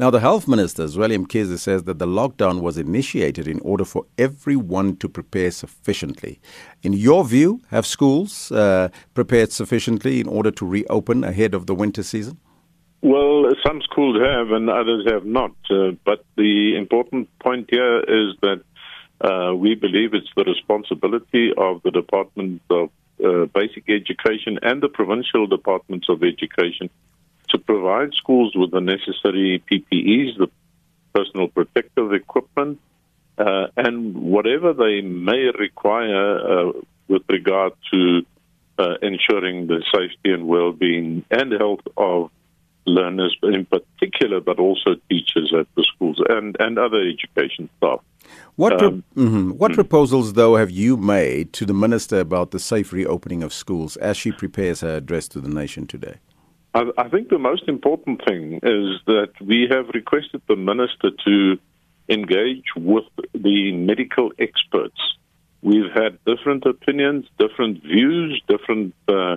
Now, the Health Minister, William Mkhize, says that the lockdown was initiated in order for everyone to prepare sufficiently. In your view, have schools uh, prepared sufficiently in order to reopen ahead of the winter season? Well, some schools have and others have not. Uh, but the important point here is that uh, we believe it's the responsibility of the Department of uh, Basic Education and the provincial departments of education provide schools with the necessary PPEs, the personal protective equipment, uh, and whatever they may require uh, with regard to uh, ensuring the safety and well-being and health of learners in particular, but also teachers at the schools and, and other education staff. What, um, mm-hmm. what mm-hmm. proposals, though, have you made to the minister about the safe reopening of schools as she prepares her address to the nation today? I, think the most important thing is that we have requested the minister to engage with the medical experts. We've had different opinions, different views, different uh,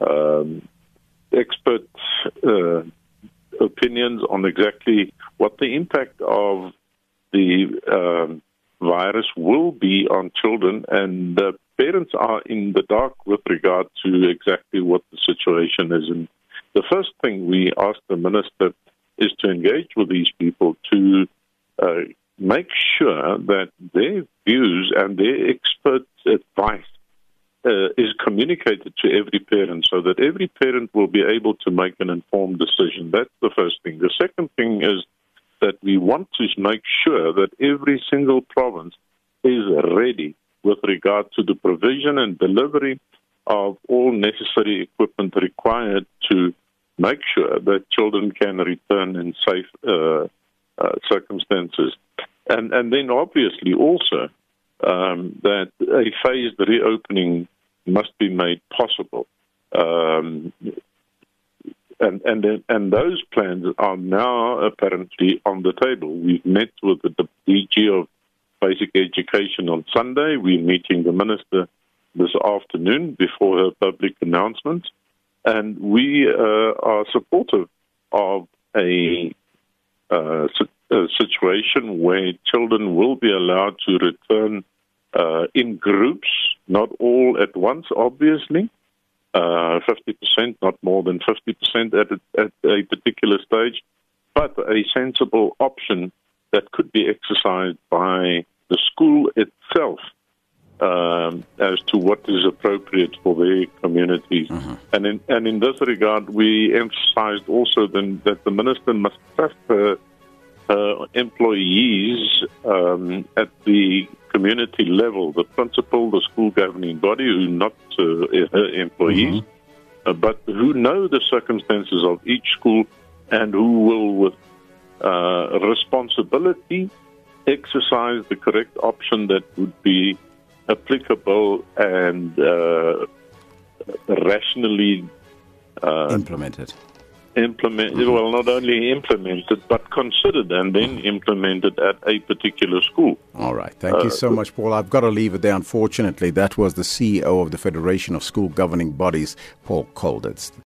um, expert uh, opinions on exactly what the impact of the um, virus will be on children, and parents are in the dark with regard to exactly what the situation is. And the first thing we ask the minister is to engage with these people to uh, make sure that their views and their expert advice uh, is communicated to every parent so that every parent will be able to make an informed decision. That's the first thing. The second thing is that we want to make sure that every single province is ready with regard to the provision and delivery of all necessary equipment required to make sure that children can return in safe uh, uh, circumstances. And, and then obviously also um, that a phased reopening must be made possible. Um, and and and those plans are now apparently on the table. We've met with the DG of Basic Education on Sunday. We're meeting the minister this afternoon before her public announcement, and we uh, are supportive of a, uh, a, situation where children will be allowed to return uh, in groups, not all at once, obviously. Uh, 50%, not more than 50% at a, at a particular stage, but a sensible option that could be exercised by the school itself um, as to what is appropriate for their communities. Uh-huh. And in and in this regard, we emphasised also then that the minister must trust her, her employees um, at the community level, the principal, the school governing body, who not uh, her employees, mm-hmm. uh, but who know the circumstances of each school and who will, with uh, responsibility, exercise the correct option that would be applicable and uh, rationally uh, implemented implemented, mm-hmm. well, not only implemented, but considered and then implemented at a particular school. All right. Thank uh, you so much, Paul. I've got to leave it there, unfortunately. That was the CEO of the Federation of School Governing Bodies, Paul Colditz.